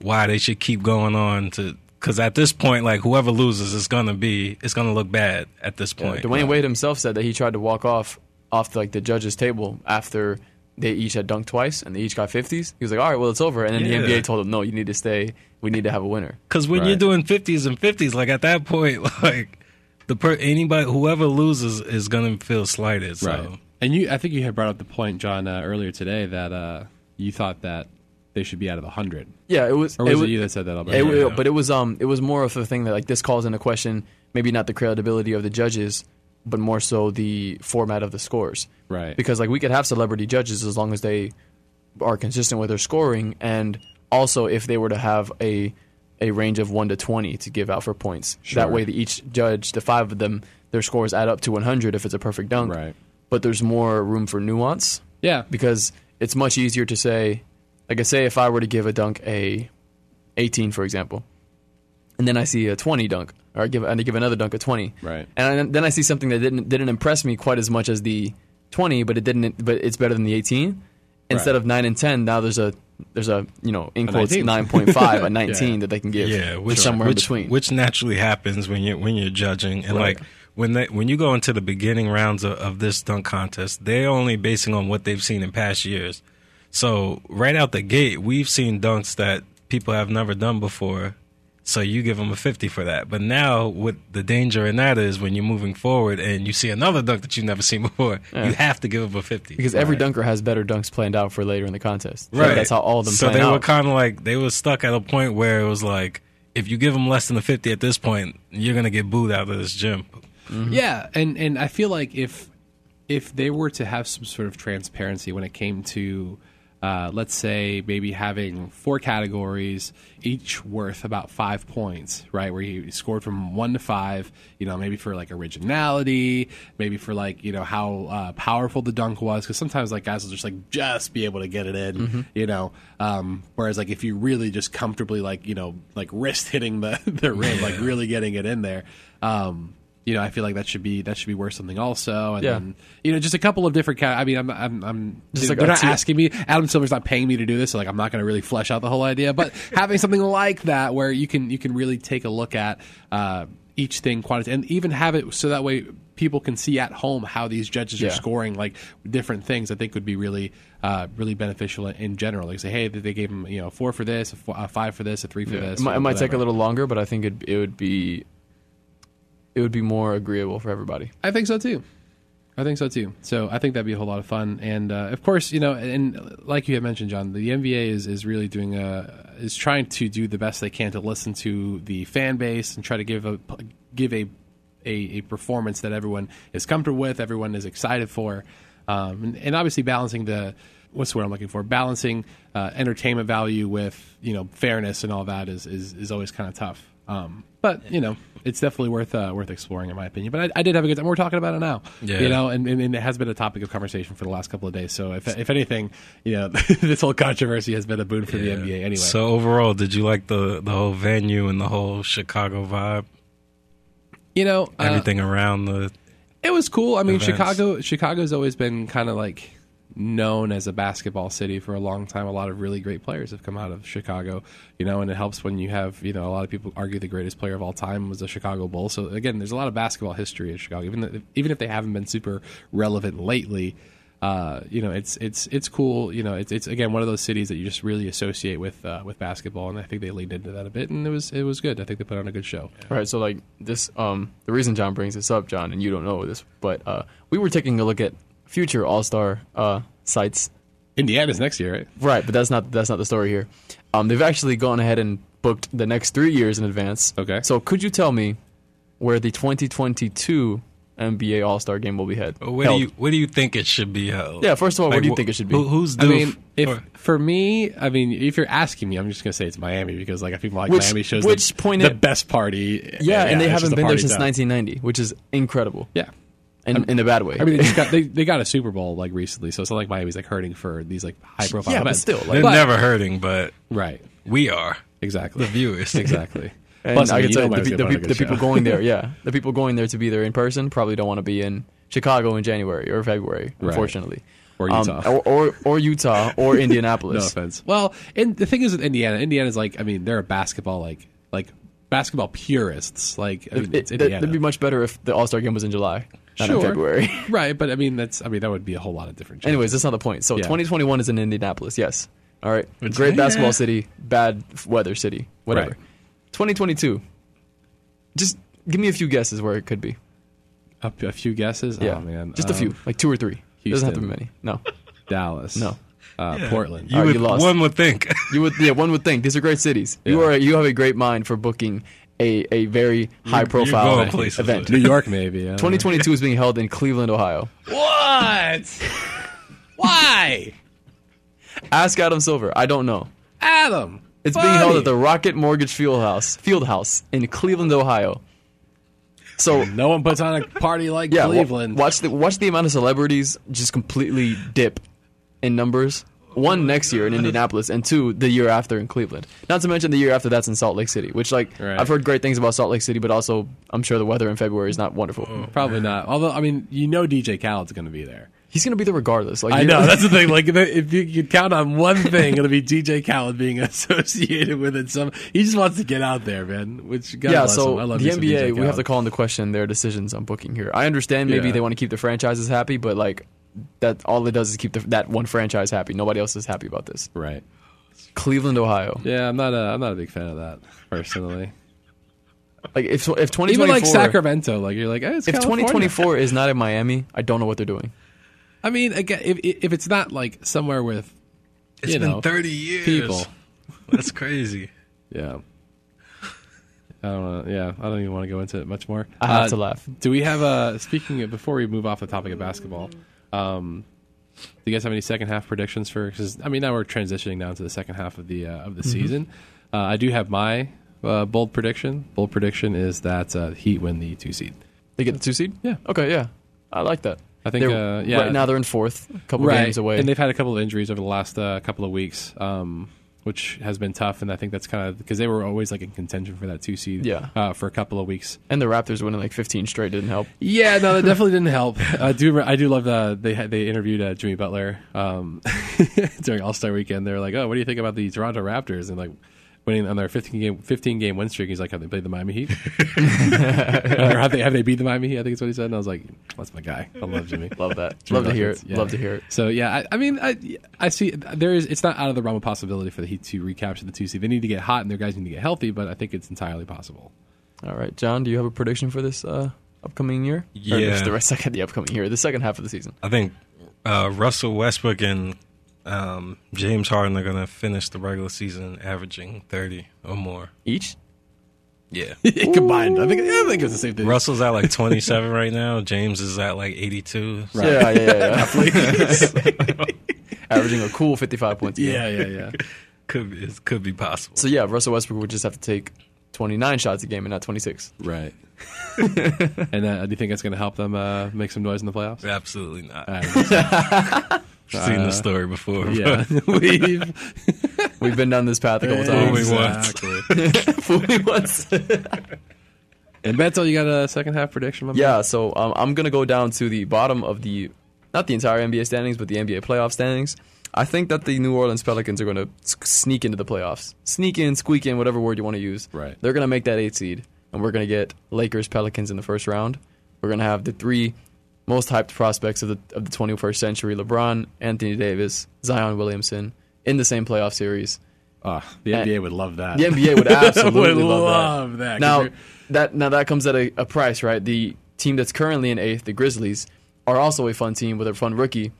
Speaker 2: why they should keep going on to. Because at this point, like whoever loses is gonna be, it's gonna look bad at this point.
Speaker 3: Dwyane Wade himself said that he tried to walk off off the, like the judges' table after they each had dunked twice and they each got 50s. He was like, "All right, well it's over." And then
Speaker 2: Yeah.
Speaker 3: the NBA told him, "No, you need to stay. We need to have a winner."
Speaker 2: Because when you're doing fifties and fifties, like at that point, [LAUGHS] like the per- anybody whoever loses is gonna feel slighted. So
Speaker 1: Right. And you, I think you had brought up the point, John, uh, earlier today that uh, you thought that they should be out of the hundred,
Speaker 3: Yeah, it was.
Speaker 1: or was it,
Speaker 3: wa-
Speaker 1: you that said that? Albert?
Speaker 3: It,
Speaker 2: Yeah.
Speaker 3: But it was um it was more of a thing that like this calls into question maybe not the credibility of the judges, but more so the format of the scores.
Speaker 1: Right.
Speaker 3: Because like we could have celebrity judges as long as they are consistent with their scoring, and also if they were to have a a range of one to twenty to give out for points.
Speaker 1: Sure.
Speaker 3: That way, the, each judge, the five of them, their scores add up to one hundred if it's a perfect dunk.
Speaker 1: Right.
Speaker 3: But there's more room for nuance
Speaker 1: Yeah.
Speaker 3: because it's much easier to say, like I say, if I were to give a dunk a 18, for example, and then I see a 20 dunk, or I give and I give another dunk a 20,
Speaker 1: Right.
Speaker 3: and then I see something that didn't didn't impress me quite as much as the 20, but it didn't, but it's better than the 18. Instead
Speaker 1: Right.
Speaker 3: of nine and 10, now there's a there's a you know in quotes 9.5, [LAUGHS] a 19
Speaker 1: Yeah.
Speaker 3: that they can give,
Speaker 2: yeah, which
Speaker 3: somewhere
Speaker 2: which,
Speaker 3: in between.
Speaker 2: which naturally happens when you when you're judging and
Speaker 3: Right.
Speaker 2: like when they when you go into the beginning rounds of, of this dunk contest, they're only basing on what they've seen in past years. So right out the gate, we've seen dunks that people have never done before. So you give them a 50 for that. But now, what the danger in that is when you're moving forward and you see another dunk that you've never seen [LAUGHS] before,
Speaker 3: Yeah.
Speaker 2: you have to give them a 50.
Speaker 3: because every
Speaker 1: Right.
Speaker 3: dunker has better dunks planned out for later in the contest. So
Speaker 2: Right.
Speaker 3: that's how all of them
Speaker 2: So
Speaker 3: plan
Speaker 2: they were kind of like they were stuck at a point where it was like, if you give them less than a fifty at this point, you're gonna get booed out of this gym. Mm-hmm.
Speaker 1: Yeah, and and I feel like if if they were to have some sort of transparency when it came to uh, let's say maybe having four categories, each worth about five points, right? Where you scored from one to five, you know, maybe for like originality, maybe for like you know how uh, powerful the dunk was, because sometimes like guys will just like just be able to get it in, you know. Um, whereas like if you really just comfortably like you know like wrist hitting the [LAUGHS] the rim, like really getting it in there. Um, you know, I feel like that should be that should be worth something also, and
Speaker 3: Yeah.
Speaker 1: then you know, just a couple of different. Ca- I mean, I'm I'm, I'm
Speaker 3: Just
Speaker 1: they're not asking me. Adam Silver's not paying me to do this, so like I'm not going to really flesh out the whole idea. But [LAUGHS] having something like that where you can you can really take a look at uh, each thing quantity, and even have it so that way people can see at home how these judges
Speaker 3: Yeah.
Speaker 1: are scoring like different things. I think would be really uh, really beneficial in, general. Like say, hey, they gave them you know four for this, a, four, a five for this, a three for this.
Speaker 3: It might, it might take a little longer, but I think it it would be it would be more agreeable for everybody.
Speaker 1: I think so too. I think so too. So I think that'd be a whole lot of fun. And uh, of course, you know, and like you had mentioned, John, the NBA is is really doing a is trying to do the best they can to listen to the fan base and try to give a give a a, a performance that everyone is comfortable with, everyone is excited for, um, and, and obviously balancing the what's the word I'm looking for, balancing uh, entertainment value with you know fairness and all that is is, is always kind of tough. Um, but you know, it's definitely worth uh, worth exploring in my opinion. But I, I did have a good time. We're talking about it now,
Speaker 2: Yeah.
Speaker 1: you know, and, and, and it has been a topic of conversation for the last couple of days. So if if anything, you know, [LAUGHS] this whole controversy has been a boon for the NBA anyway.
Speaker 2: So overall, did you like the the whole venue and the whole Chicago vibe?
Speaker 1: you know, uh,
Speaker 2: Everything around the
Speaker 1: It was cool. I mean,
Speaker 2: events.
Speaker 1: Chicago Chicago's always been kind of like known as a basketball city for a long time. A lot of really great players have come out of Chicago, you know, and it helps when you have, you know, a lot of people argue the greatest player of all time was a Chicago Bull. So again, there's a lot of basketball history in Chicago, even if, even if they haven't been super relevant lately. Uh, you know, it's it's it's cool. You know, it's it's again one of those cities that you just really associate with uh, with basketball, and I think they leaned into that a bit, and it was it was good. I think they put on a good show.
Speaker 3: All right, so like this, um, the reason John brings this up, John, and you don't know this, but uh, we were taking a look at future All Star uh, sites,
Speaker 1: Indiana's next year, right?
Speaker 3: right? But that's not that's not the story here. Um, they've actually gone ahead and booked the next three years in advance.
Speaker 1: Okay.
Speaker 3: So could you tell me where the 2022 NBA All Star Game will be head?
Speaker 2: where
Speaker 3: held?
Speaker 2: do you where do you think it should be held?
Speaker 3: Yeah, first of all, where do you think it should be?
Speaker 2: Who, who's
Speaker 1: I mean, if
Speaker 2: or-
Speaker 1: for me, I mean, if you're asking me, I'm just gonna say it's Miami because like I feel like
Speaker 3: Which-
Speaker 1: Miami shows
Speaker 3: which
Speaker 1: the,
Speaker 3: point
Speaker 1: the
Speaker 3: it-
Speaker 1: best party.
Speaker 3: yeah, and they haven't
Speaker 1: just a
Speaker 3: been there since
Speaker 1: town.
Speaker 3: 1990, which is incredible.
Speaker 1: Yeah,
Speaker 3: in, in a bad way.
Speaker 1: I mean, they, just got, they [LAUGHS] they got a Super Bowl like recently, so it's not like Miami's like hurting for these like high profile
Speaker 3: yeah, but
Speaker 1: events.
Speaker 3: still,
Speaker 2: They're
Speaker 3: like,
Speaker 2: never hurting, but
Speaker 1: right?
Speaker 2: we are
Speaker 1: Exactly.
Speaker 2: the viewers. [LAUGHS]
Speaker 1: exactly.
Speaker 3: and
Speaker 1: Plus,
Speaker 3: I
Speaker 1: mean,
Speaker 3: can tell
Speaker 1: know
Speaker 3: you, the,
Speaker 1: Miami's
Speaker 3: pe-
Speaker 1: gonna
Speaker 3: the,
Speaker 1: put on a
Speaker 3: pe-
Speaker 1: good
Speaker 3: the people going there, [LAUGHS] yeah, the people going there to be there in person probably don't want to be in Chicago in January or February,
Speaker 1: Right.
Speaker 3: unfortunately.
Speaker 1: Or
Speaker 3: Um,
Speaker 1: Utah.
Speaker 3: or, or or Utah or
Speaker 1: no
Speaker 3: Indianapolis.
Speaker 1: offense. Well, and the thing is with Indiana, Indiana's like, I mean, they're a basketball like like basketball purists. Like, I mean,
Speaker 3: It,
Speaker 1: it's
Speaker 3: that,
Speaker 1: Indiana.
Speaker 3: would be much better if the All Star game was in July, not in
Speaker 1: Sure.
Speaker 3: February. [LAUGHS]
Speaker 1: right, but I mean, that's I mean, that would be a whole lot of different. changes.
Speaker 3: Anyways, that's not the point. So
Speaker 1: Yeah.
Speaker 3: 2021 is in Indianapolis. Yes. All right.
Speaker 2: Which-
Speaker 3: Great
Speaker 2: yeah.
Speaker 3: basketball city, bad weather city, whatever.
Speaker 1: Right.
Speaker 3: 2022. Just give me a few guesses where it could be.
Speaker 1: a, a few guesses.
Speaker 3: Yeah.
Speaker 1: oh, man,
Speaker 3: Just a
Speaker 1: Um,
Speaker 3: few, like two or three. It doesn't have to be many. No. [LAUGHS]
Speaker 1: Dallas.
Speaker 3: No.
Speaker 1: Uh,
Speaker 2: Yeah.
Speaker 1: Portland.
Speaker 2: You
Speaker 3: All right,
Speaker 2: would,
Speaker 3: you lost.
Speaker 2: one would think.
Speaker 3: You would, yeah, one would think these are great cities. You are, you have a great mind for booking a, a very high profile
Speaker 2: places
Speaker 3: event.
Speaker 1: New York, maybe. I know.
Speaker 3: 2022 is being held in Cleveland, Ohio.
Speaker 1: What? Why?
Speaker 3: Ask Adam Silver. I don't know.
Speaker 1: Adam.
Speaker 3: It's being held at the Rocket Mortgage Field House, Field House in Cleveland, Ohio. So
Speaker 1: No one puts on a party like [LAUGHS]
Speaker 3: yeah,
Speaker 1: Cleveland.
Speaker 3: watch the watch the amount of celebrities just completely dip in numbers. One next year in Indianapolis, and two the year after in Cleveland. Not to mention the year after that's in Salt Lake City, which like
Speaker 1: Right.
Speaker 3: I've heard great things about Salt Lake City, but also I'm sure the weather in February is not wonderful.
Speaker 1: Mm, probably not. Although, I mean, you know, DJ Khaled's going to be there.
Speaker 3: He's gonna be there regardless. Like
Speaker 1: I know that's the thing. Like, [LAUGHS] if- you could count on one thing, it'll be DJ Khaled being [LAUGHS] associated with it. Some he just wants to get out there, man. Which God
Speaker 3: yeah, so
Speaker 1: him. I love
Speaker 3: the
Speaker 1: me some DJ
Speaker 3: NBA, we have to call into question their decisions on booking here. I understand maybe
Speaker 1: Yeah.
Speaker 3: they want to keep the franchises happy, but like that all it does is keep the, that one franchise happy. Nobody else is happy about this.
Speaker 1: right.
Speaker 3: Cleveland, Ohio.
Speaker 1: Yeah, I'm not. A, I'm not a big fan of that personally.
Speaker 3: Like if if 2024
Speaker 1: Even like Sacramento, like you're like, it's
Speaker 3: if
Speaker 1: California.
Speaker 3: 2024 is not in Miami, I don't know what they're doing.
Speaker 1: I mean, again, if if it's not like somewhere with,
Speaker 2: It's
Speaker 1: you
Speaker 2: been
Speaker 1: know,
Speaker 2: 30 years.
Speaker 1: people.
Speaker 2: That's crazy. [LAUGHS]
Speaker 1: Yeah. I don't know. Yeah, I don't even want to go into it much more.
Speaker 3: I have
Speaker 1: Uh,
Speaker 3: to laugh.
Speaker 1: Do we have a speaking of before we move off the topic of basketball? Um, do you guys have any second half predictions for? Because I mean, now we're transitioning now to the second half of the uh, of the
Speaker 3: Mm-hmm.
Speaker 1: season. Uh, I do have my uh, bold prediction. Bold prediction is that uh, Heat win the two seed.
Speaker 3: They get the two seed.
Speaker 1: Yeah.
Speaker 3: Okay. Yeah. I like that.
Speaker 1: I think.
Speaker 3: They're-
Speaker 1: Uh, yeah.
Speaker 3: Right now they're in fourth, a couple games away.
Speaker 1: and they've had a couple of injuries over the last uh, couple of weeks, um, which has been tough. And I think that's kind of because they were always like in contention for that two seed.
Speaker 3: Yeah.
Speaker 1: uh, for a couple of weeks.
Speaker 3: and the Raptors winning like 15 straight didn't help.
Speaker 1: Yeah, no, that definitely [LAUGHS] didn't help. I do, I do love the they had, they interviewed uh, Jimmy Butler um, [LAUGHS] during All Star Weekend. They were like, "Oh, what do you think about the Toronto Raptors?" And like winning on their 15 game 15 game win streak. He's like, "Have they played the Miami Heat? [LAUGHS] or have they have they beat the Miami Heat?" I think that's what he said. And I was like, "That's my guy. I love Jimmy." [LAUGHS]
Speaker 3: Love that.
Speaker 1: Jimmy
Speaker 3: Love to hear it.
Speaker 1: Yeah.
Speaker 3: Love to hear it.
Speaker 1: So yeah, I, I mean, I, I see there is. It's not out of the realm of possibility for the Heat to recapture the two seed. They need to get hot and their guys need to get healthy, but I think it's entirely possible.
Speaker 3: All right, John, do you have a prediction for this uh, upcoming year?
Speaker 2: Yeah.
Speaker 3: just [LAUGHS] the second the upcoming year, the second half of the season.
Speaker 2: I think uh, Russell Westbrook and um, James Harden are going to finish the regular season averaging 30 or more.
Speaker 3: Each?
Speaker 2: Yeah. [LAUGHS]
Speaker 1: Combined, I think. Yeah, I think it's the same thing.
Speaker 2: Russell's at like [LAUGHS] 27 right now. James is at like 82. So
Speaker 3: Yeah, yeah, yeah. yeah. [LAUGHS] Averaging a cool 55 points. a.
Speaker 1: Yeah, yeah, yeah.
Speaker 2: could be, it could be possible.
Speaker 3: So yeah, Russell Westbrook would just have to take 29 shots a game and not 26.
Speaker 1: Right. and uh, do you think it's going to help them uh, make some noise in the playoffs?
Speaker 2: Absolutely not.
Speaker 1: Uh,
Speaker 2: Seen
Speaker 1: uh,
Speaker 2: the story before.
Speaker 1: yeah, [LAUGHS] we've [LAUGHS]
Speaker 3: We've been down this path a couple
Speaker 2: Fool me
Speaker 3: times.
Speaker 2: once.
Speaker 1: exactly. [LAUGHS]
Speaker 3: Fool me once.
Speaker 1: and Beto, you got a second half prediction? my man?
Speaker 3: yeah, so um, I'm going to go down to the bottom of the, not the entire NBA standings, but the NBA playoff standings. I think that the New Orleans Pelicans are going to sneak into the playoffs. Sneak in, squeak in, whatever word you want to use.
Speaker 1: Right.
Speaker 3: They're going to make that eight seed, and we're going to get Lakers Pelicans in the first round. We're going to have the three most hyped prospects of the of the 21st century: LeBron, Anthony Davis, Zion Williamson in the same playoff series.
Speaker 1: Ah, the NBA would love that.
Speaker 3: The NBA would [LAUGHS] absolutely
Speaker 1: Would
Speaker 3: love,
Speaker 1: love that. 'cause
Speaker 3: Now that now that comes at a, a price, right? The team that's currently in eighth, the Grizzlies, are also a fun team with a fun rookie.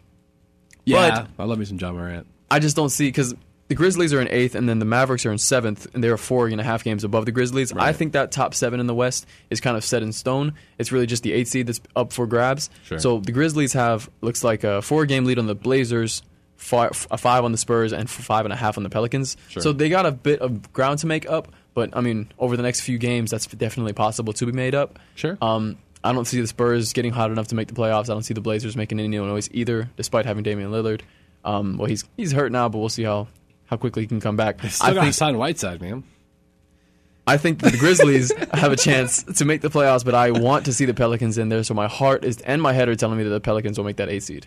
Speaker 1: yeah, I love me some Ja Morant.
Speaker 3: I just don't see because the Grizzlies are in eighth, and then the Mavericks are in seventh, and they're four and a half games above the Grizzlies. I think that top seven in the West is kind of set in stone. It's really just the eight seed that's up for grabs.
Speaker 1: Sure.
Speaker 3: So the Grizzlies have looks like a four game lead on the Blazers, five, a five on the Spurs, and five and a half on the Pelicans.
Speaker 1: Sure.
Speaker 3: So they got a bit of ground to make up. But I mean, over the next few games, that's definitely possible to be made up.
Speaker 1: Sure.
Speaker 3: Um, I don't see the Spurs getting hot enough to make the playoffs. I don't see the Blazers making any noise either, despite having Damian Lillard. Um, well, he's he's hurt now, but we'll see how how quickly he can come back.
Speaker 1: Still
Speaker 3: I
Speaker 1: got
Speaker 3: think
Speaker 1: Hassan Whiteside, man.
Speaker 3: I think the Grizzlies [LAUGHS] have a chance to make the playoffs, but I want to see the Pelicans in there. So my heart is and my head are telling me that the Pelicans will make that eight seed.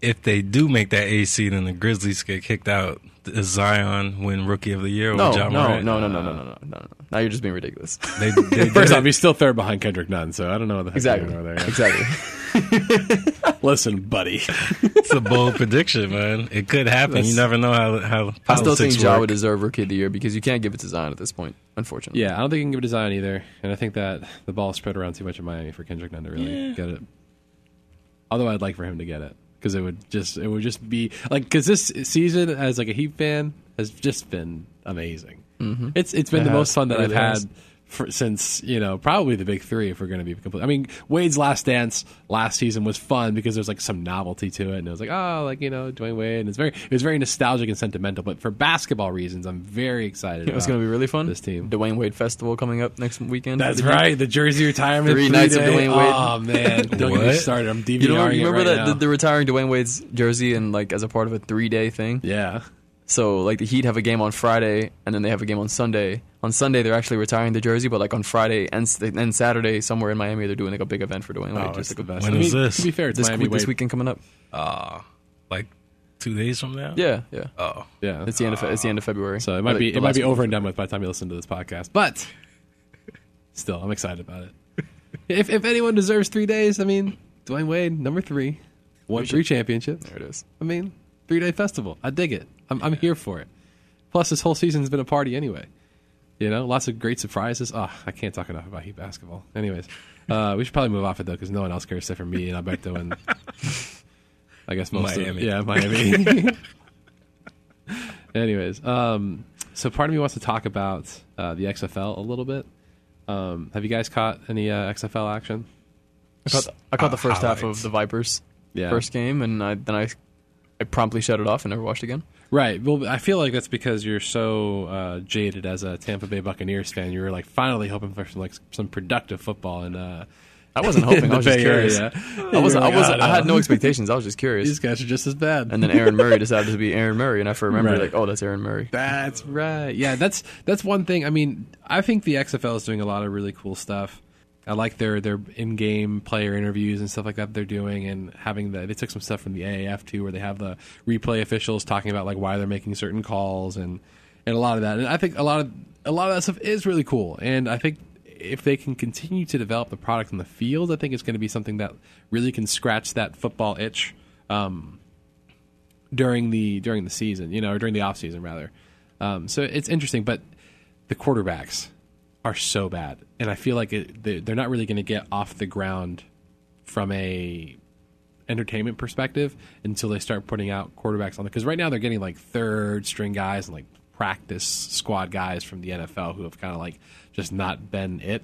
Speaker 2: If they do make that A seed and the Grizzlies get kicked out, does Zion win Rookie of the Year
Speaker 3: No,
Speaker 2: John
Speaker 3: no, no, no, no, no, no, no, no, no. Now you're just being ridiculous.
Speaker 2: They, they [LAUGHS]
Speaker 1: First off, he's still third behind Kendrick Nunn, so I don't know what the heck
Speaker 3: Exactly.
Speaker 1: over there.
Speaker 3: Exactly. [LAUGHS]
Speaker 1: Listen, buddy.
Speaker 2: it's a bold prediction, man. It could happen.
Speaker 1: That's-
Speaker 2: you never know how how
Speaker 3: I still think
Speaker 2: politics
Speaker 3: Ja
Speaker 2: work.
Speaker 3: would deserve Rookie of the Year because you can't give it to Zion at this point, unfortunately.
Speaker 1: Yeah, I don't think you can give it to Zion either, and I think that the ball spread around too much in Miami for Kendrick Nunn to really get it. Although I'd like for him to get it because it would just it would just be like because this season as like a Heat fan has just been amazing. Mm-hmm. It's it's been
Speaker 3: It
Speaker 1: the
Speaker 3: has.
Speaker 1: most fun that
Speaker 3: It
Speaker 1: I've
Speaker 3: really
Speaker 1: had.
Speaker 3: has.
Speaker 1: For, since you know probably the big three if we're going to be complete i mean wade's last dance last season was fun because there's like some novelty to it and it was like oh like you know dwyane wade and it's very it was very nostalgic and sentimental but for basketball reasons i'm very excited
Speaker 3: It was going to be really fun.
Speaker 1: this team
Speaker 3: Dwyane Wade Festival coming up next weekend.
Speaker 1: That's
Speaker 3: the
Speaker 1: right. The jersey retirement.
Speaker 3: Three nights of. Dwyane Wade.
Speaker 1: Oh man, don't get me started. I'm DVRing
Speaker 3: You, know, you
Speaker 1: it
Speaker 3: remember
Speaker 1: right
Speaker 3: that
Speaker 1: now.
Speaker 3: the, the retiring Dwyane Wade's jersey and like as a part of a three day thing.
Speaker 1: yeah,
Speaker 3: So like the Heat have a game on Friday and then they have a game on Sunday. On Sunday they're actually retiring the jersey, but like on Friday and and Saturday somewhere in Miami they're doing like a big event for Dwyane Wade.
Speaker 1: oh,
Speaker 3: just
Speaker 1: it's
Speaker 3: like
Speaker 1: the
Speaker 3: a-
Speaker 1: best.
Speaker 2: When
Speaker 1: I
Speaker 2: is this?
Speaker 1: To be fair, it's
Speaker 3: this
Speaker 1: Miami
Speaker 3: week, this weekend coming up.
Speaker 2: Uh, like two days from now.
Speaker 3: Yeah, yeah.
Speaker 2: Oh,
Speaker 1: Yeah,
Speaker 3: It's the end of Fe- it's the end of February.
Speaker 1: so it might
Speaker 3: the-
Speaker 1: be it might be over and done with by the time you listen to this podcast. But [LAUGHS] still, I'm excited about it. if if anyone deserves three days, I mean, Dwyane Wade, number three, won three championships.
Speaker 3: There it is.
Speaker 1: I mean, three day festival. I dig it. I'm I'm here for it. Plus, this whole season's been a party anyway. You know, lots of great surprises. Oh, I can't talk enough about Heat basketball. Anyways, uh, we should probably move off it though, because no one else cares except for me and Alberto and I guess most
Speaker 2: Miami.
Speaker 1: Of, yeah, Miami. [LAUGHS] Anyways, um, so part of me wants to talk about uh, the XFL a little bit. Um, have you guys caught any uh, XFL action?
Speaker 3: I caught, the, I caught the
Speaker 2: Uh,
Speaker 3: first half of the Vipers
Speaker 1: Yeah.
Speaker 3: first game, and I, then I I promptly shut it off and never watched again.
Speaker 1: Right. Well, I feel like that's because you're so uh, jaded as a Tampa Bay Buccaneers fan. You were like finally hoping for some like some productive football, and uh,
Speaker 3: I wasn't hoping. I was just curious.
Speaker 1: Area.
Speaker 3: I wasn't. I wasn't.
Speaker 1: "Oh,
Speaker 3: I had
Speaker 1: no.
Speaker 3: no expectations. I was just [LAUGHS] curious.
Speaker 1: These guys are just as bad.
Speaker 3: And then Aaron Murray [LAUGHS] decided to be Aaron Murray, and I remember
Speaker 1: Right.
Speaker 3: like, oh, that's Aaron Murray.
Speaker 1: That's right. Yeah, that's that's one thing. I mean, I think the XFL is doing a lot of really cool stuff. I like their their in-game player interviews and stuff like that they're doing, and having the they took some stuff from the AAF too, where they have the replay officials talking about like why they're making certain calls and and a lot of that. And I think a lot of a lot of that stuff is really cool. And I think if they can continue to develop the product in the field, I think it's going to be something that really can scratch that football itch. Um, during the during the season, you know, or during the off season rather. Um, so it's interesting, but the quarterbacks are so bad, and I feel like it, they- they're not really going to get off the ground from a entertainment perspective until they start putting out quarterbacks on the. Because right now they're getting like third string guys and like practice squad guys from the NFL who have kind of like just not been it,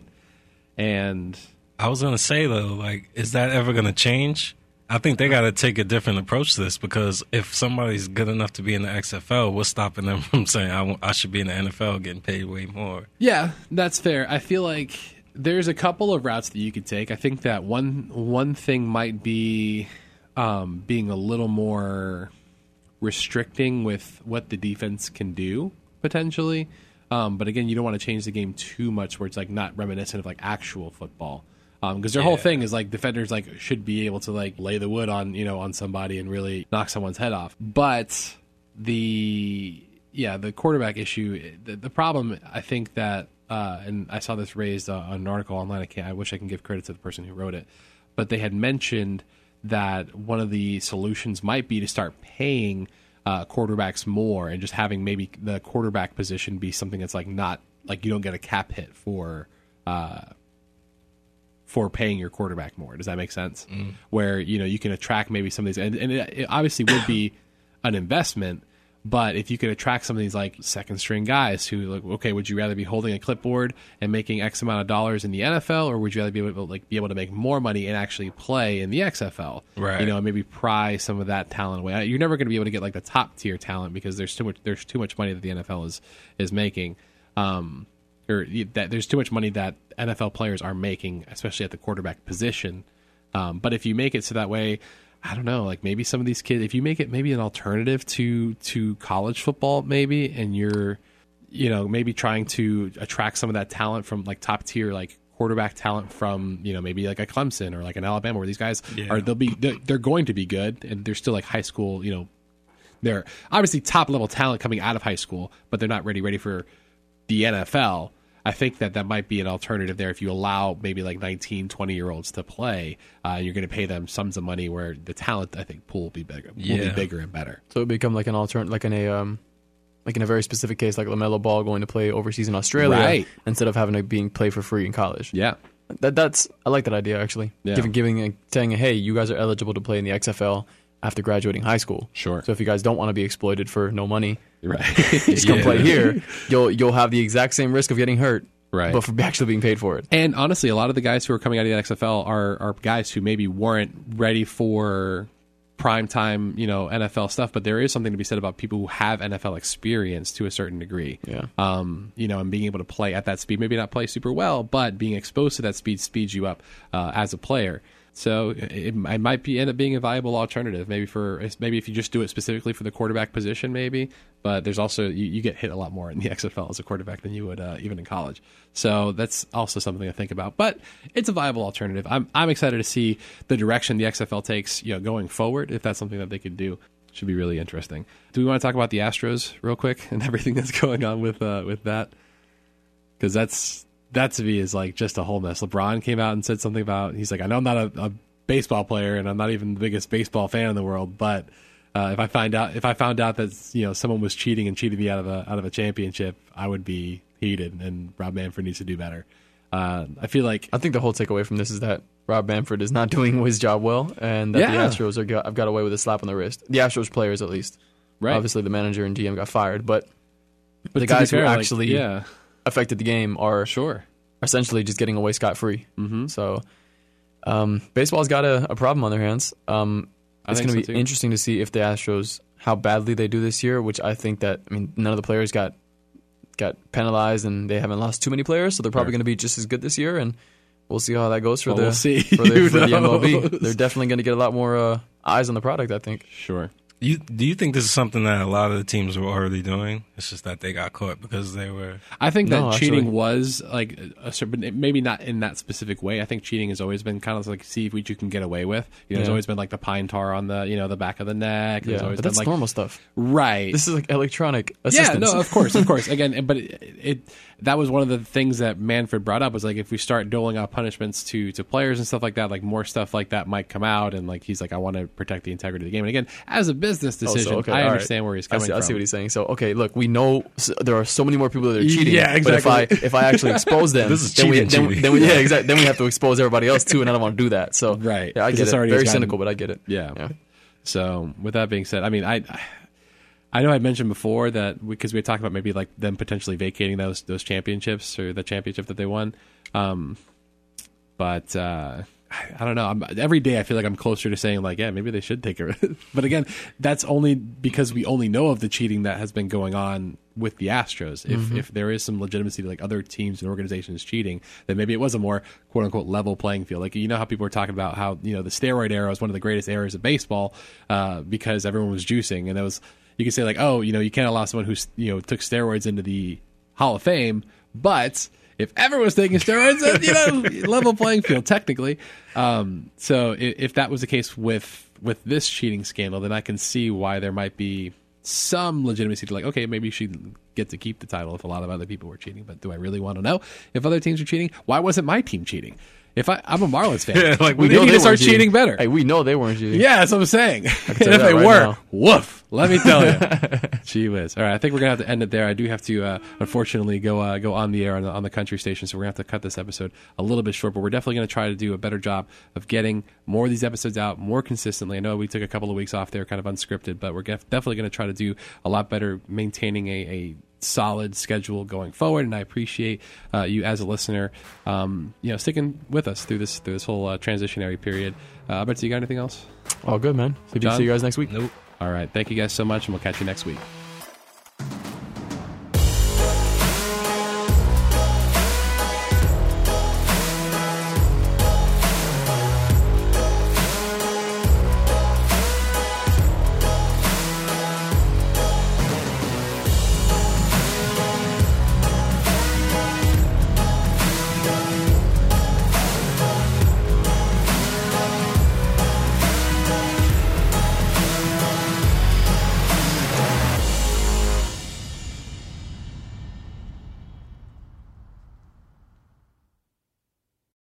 Speaker 1: and
Speaker 2: I was gonna say though, like, is that ever gonna change? I think they got to take a different approach to this because if somebody's good enough to be in the XFL, what's stopping them [LAUGHS] from saying I should be in the NFL getting paid way more?
Speaker 1: Yeah, that's fair. I feel like there's a couple of routes that you could take. I think that one one thing might be um, being a little more restricting with what the defense can do potentially. Um, but again, you don't want to change the game too much where it's like not reminiscent of like actual football. Because their whole thing is like defenders like should be able to like lay the wood on you know on somebody and really knock someone's head off. But the yeah the quarterback issue the, the problem I think that uh, and I saw this raised uh, on an article online. I can't. I wish I can give credit to the person who wrote it, but they had mentioned that one of the solutions might be to start paying uh, quarterbacks more and just having maybe the quarterback position be something that's like not like you don't get a cap hit for uh, for paying your quarterback more. Does that make sense? Where you know you can attract maybe some of these, and, and it, it obviously would be [COUGHS] an investment. But if you could attract some of these like second string guys who like, okay, would you rather be holding a clipboard and making X amount of dollars in the NFL, or would you rather be able to like be able to make more money and actually play in the XFL?
Speaker 2: Right.
Speaker 1: You know, and maybe pry some of that talent away. You're never going to be able to get like the top tier talent because there's too much there's too much money that the NFL is is making. Um, or that there's too much money that NFL players are making, especially at the quarterback position. Um, but if you make it so that way, I don't know, like maybe some of these kids, if you make it maybe an alternative to to college football, maybe, and you're, you know, maybe trying to attract some of that talent from like top tier like quarterback talent from you know maybe like a Clemson or like an Alabama where these guys
Speaker 2: Yeah.
Speaker 1: are they'll be they're, they're going to be good and they're still like high school you know they're obviously top level talent coming out of high school but they're not ready ready for the NFL I think that that might be an alternative there if you allow maybe like 19 20 year olds to play uh, you're going to pay them sums of money where the talent I think pool will be bigger will be bigger and better
Speaker 3: So it become like an alternate, like in a um, like in a very specific case, like Lamelo Ball going to play overseas in Australia
Speaker 1: Right.
Speaker 3: instead of having to being play for free in college.
Speaker 1: yeah
Speaker 3: That that's I like that idea actually.
Speaker 1: Yeah.
Speaker 3: Giving giving a, saying hey, you guys are eligible to play in the XFL after graduating high school.
Speaker 1: Sure.
Speaker 3: So if you guys don't want to be exploited for no money,
Speaker 1: right [LAUGHS]
Speaker 3: just come [LAUGHS]
Speaker 2: Yeah.
Speaker 3: play here. You'll you'll have the exact same risk of getting hurt,
Speaker 1: Right.
Speaker 3: But for actually being paid for it.
Speaker 1: And honestly, a lot of the guys who are coming out of the XFL are are guys who maybe weren't ready for prime time, you know, NFL stuff. But there is something to be said about people who have NFL experience to a certain degree.
Speaker 3: Yeah.
Speaker 1: Um, you know, and being able to play at that speed, maybe not play super well, but being exposed to that speed speeds you up uh, as a player. So it, it might be end up being a viable alternative, maybe for maybe if you just do it specifically for the quarterback position, maybe. But there's also you, you get hit a lot more in the [LAUGHS] XFL as a quarterback than you would uh, even in college. So that's also something to think about. But it's a viable alternative. I'm I'm excited to see the direction the XFL takes, you know, going forward. If that's something that they could do, should be really interesting. Do we want to talk about the Astros real quick and [LAUGHS] everything that's going on with uh, with that? Because that's that to me is like just a whole mess. LeBron came out and said something about he's like, I know I'm not a, a baseball player and I'm not even the biggest baseball fan in the world, but uh, if I find out if I found out that you know someone was cheating and cheated me out of a out of a championship, I would be heated. And Rob Manfred needs to do better. Uh, I feel like
Speaker 3: I think the whole takeaway from this is that Rob Manfred is not [LAUGHS] doing his job well, and that
Speaker 1: Yeah.
Speaker 3: the Astros are got, have got away with a slap on the wrist. The Astros players, at least.
Speaker 1: right,
Speaker 3: Obviously, the manager and GM got fired, but
Speaker 1: but
Speaker 3: the guys who
Speaker 1: fair, like,
Speaker 3: actually
Speaker 1: yeah,
Speaker 3: affected the game are
Speaker 1: sure,
Speaker 3: essentially just getting away scot free.
Speaker 1: mm-hmm.
Speaker 3: So, um, baseball's got a, a problem on their hands. Um, it's going to
Speaker 1: so,
Speaker 3: be
Speaker 1: too.
Speaker 3: interesting to see if the Astros how badly they do this year. Which I think that I mean none of the players got got penalized and they haven't lost too many players, so they're probably
Speaker 1: Sure.
Speaker 3: going to be just as good this year. And we'll see how that goes for
Speaker 1: Well,
Speaker 3: the
Speaker 1: we'll see.
Speaker 3: for the, [LAUGHS] for the MLB. They're definitely going to get a lot more uh, eyes on the product. I think.
Speaker 1: sure.
Speaker 2: You do you think this is something that a lot of the teams were already doing? It's just that they got caught because they were.
Speaker 1: I think that
Speaker 3: No,
Speaker 1: cheating
Speaker 3: actually-
Speaker 1: was like a certain, maybe not in that specific way. I think cheating has always been kind of like see what you can get away with. You know, there's always been like the pine tar on the you know the back of the neck. There's
Speaker 3: Yeah,
Speaker 1: always
Speaker 3: but
Speaker 1: been
Speaker 3: that's
Speaker 1: like
Speaker 3: normal stuff.
Speaker 1: right.
Speaker 3: This is like electronic Assistance.
Speaker 1: yeah,
Speaker 3: assistance.
Speaker 1: no, of course, of course. [LAUGHS] Again, but it, it that was one of the things that Manfred brought up was like if we start doling out punishments to to players and stuff like that, like more stuff like that might come out, and like he's like, I want to protect the integrity of the game. And again, as a business
Speaker 3: Oh, so,
Speaker 1: decision,
Speaker 3: okay,
Speaker 1: I
Speaker 3: all right.
Speaker 1: understand where he's
Speaker 3: I
Speaker 1: coming
Speaker 3: see, I
Speaker 1: from.
Speaker 3: see what he's saying. So, okay, look, we know s- there are so many more people that are cheating.
Speaker 1: Yeah,
Speaker 3: But if I if I actually expose them, [LAUGHS]
Speaker 2: This is
Speaker 3: then we, then,
Speaker 2: cheating.
Speaker 3: then we, yeah, exactly. Then we have to expose everybody else too, and I don't want to do that. So,
Speaker 1: Right,
Speaker 3: yeah, I
Speaker 1: 'cause
Speaker 3: get
Speaker 1: it's
Speaker 3: it.
Speaker 1: already
Speaker 3: Very
Speaker 1: gotten-
Speaker 3: cynical, but I get it.
Speaker 1: Yeah.
Speaker 3: Yeah.
Speaker 1: So with that being said, I mean, I I know I mentioned before that because we had talked about maybe like them potentially vacating those those championships or the championship that they won. Um, but uh, I, I don't know. I'm, every day I feel like I'm closer to saying like, yeah, maybe they should take it. [LAUGHS] but again, that's only because we only know of the cheating that has been going on with the Astros. If if there is some legitimacy to like other teams and organizations cheating, then maybe it was a more quote unquote level playing field. Like you know how people were talking about how you know the steroid era was one of the greatest eras of baseball uh, because everyone was juicing, and that was you can say like, oh, you know, you can't allow someone who you know took steroids into the Hall of Fame, but if everyone was taking steroids, you know, [LAUGHS] level playing field technically. Um, so if, if that was the case with with this cheating scandal, then I can see why there might be some legitimacy to like, okay, maybe should get to keep the title if a lot of other people were cheating. But do I really want to know if other teams are cheating? Why wasn't my team cheating? If I, I'm a Marlins fan, [LAUGHS]
Speaker 2: Yeah, like,
Speaker 1: we,
Speaker 2: we
Speaker 1: need
Speaker 2: know
Speaker 1: to
Speaker 2: they
Speaker 1: start cheating
Speaker 3: cheating.
Speaker 1: better.
Speaker 3: Hey, we know they weren't cheating.
Speaker 1: Yeah, that's what I'm saying. and [LAUGHS] if they
Speaker 3: right
Speaker 1: were,
Speaker 3: now.
Speaker 1: woof. Let me tell you. [LAUGHS] Gee whiz. All right, I think we're gonna have to end it there. I do have to, uh, unfortunately, go uh, go on the air on the, on the country station, so we're gonna have to cut this episode a little bit short. But we're definitely gonna try to do a better job of getting more of these episodes out more consistently. I know we took a couple of weeks off there, kind of unscripted, but we're def- definitely gonna try to do a lot better maintaining a. a solid schedule going forward and i appreciate uh, you as a listener um, you know sticking with us through this through this whole uh, transitionary period uh, but do you got anything else
Speaker 3: All good, man. Maybe
Speaker 1: John?
Speaker 3: see you guys next week.
Speaker 2: Nope.
Speaker 1: all right. Thank you guys so much, and we'll catch you next week.